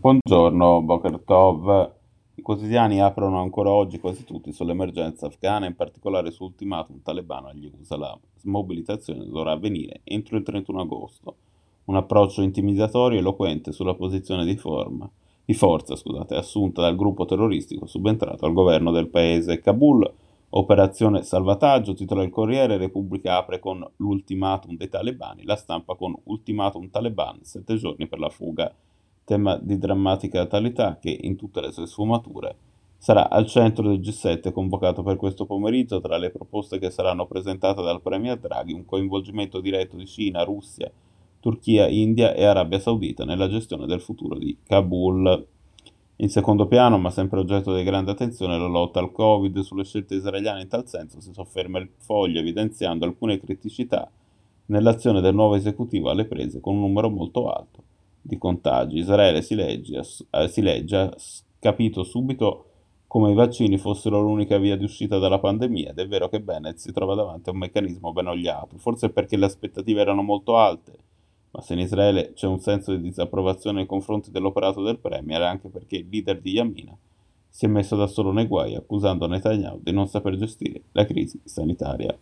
Buongiorno, Boker Tov. I quotidiani aprono ancora oggi quasi tutti sull'emergenza afghana, in particolare su ultimatum talebano agli USA. La smobilitazione dovrà avvenire entro il 31 agosto. Un approccio intimidatorio e eloquente sulla posizione di, forma, di forza scusate, assunta dal gruppo terroristico subentrato al governo del paese. Kabul, operazione salvataggio, titola il Corriere, Repubblica apre con l'ultimatum dei talebani, la stampa con ultimatum taleban, sette giorni per la fuga tema di drammatica attualità che, in tutte le sue sfumature, sarà al centro del G7 convocato per questo pomeriggio tra le proposte che saranno presentate dal Premier Draghi, un coinvolgimento diretto di Cina, Russia, Turchia, India e Arabia Saudita nella gestione del futuro di Kabul. In secondo piano, ma sempre oggetto di grande attenzione, la lotta al Covid. Sulle scelte israeliane in tal senso si sofferma il foglio evidenziando alcune criticità nell'azione del nuovo esecutivo alle prese con un numero molto alto di contagi. Israele si, legge, eh, si legge, ha capito subito come i vaccini fossero l'unica via di uscita dalla pandemia ed è vero che Bennett si trova davanti a un meccanismo ben ogliato, forse perché le aspettative erano molto alte, ma se in Israele c'è un senso di disapprovazione nei confronti dell'operato del Premier è anche perché il leader di Yamina si è messo da solo nei guai accusando Netanyahu di non saper gestire la crisi sanitaria.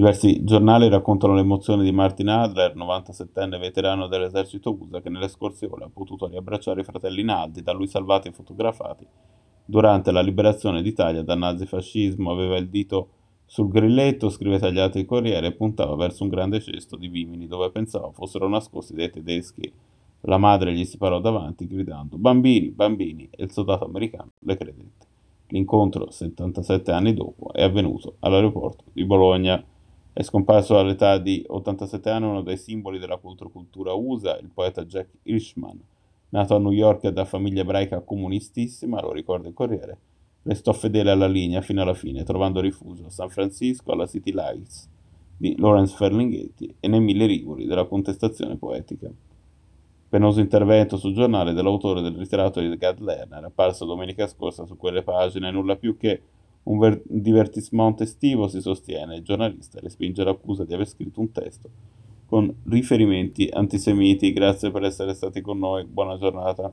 Diversi giornali raccontano l'emozione di Martin Adler, 97enne veterano dell'esercito USA, che nelle scorse ore ha potuto riabbracciare i fratelli Naldi, da lui salvati e fotografati. Durante la liberazione d'Italia dal nazifascismo aveva il dito sul grilletto, scrive tagliato il Corriere, e puntava verso un grande cesto di vimini dove pensava fossero nascosti dei tedeschi. La madre gli si parò davanti gridando Bambini, bambini, e il soldato americano le credette. L'incontro, 77 anni dopo, è avvenuto all'aeroporto di Bologna. È scomparso all'età di 87 anni uno dei simboli della controcultura USA, il poeta Jack Hirschman. Nato a New York da famiglia ebraica comunistissima, lo ricorda il Corriere, restò fedele alla linea fino alla fine, trovando rifugio a San Francisco, alla City Lights di Lawrence Ferlinghetti e nei mille rigori della contestazione poetica. Penoso intervento sul giornale dell'autore del ritirato di Gad Lerner, apparso domenica scorsa su quelle pagine, nulla più che un ver- divertissement estivo si sostiene, il giornalista respinge l'accusa di aver scritto un testo con riferimenti antisemiti. Grazie per essere stati con noi, buona giornata.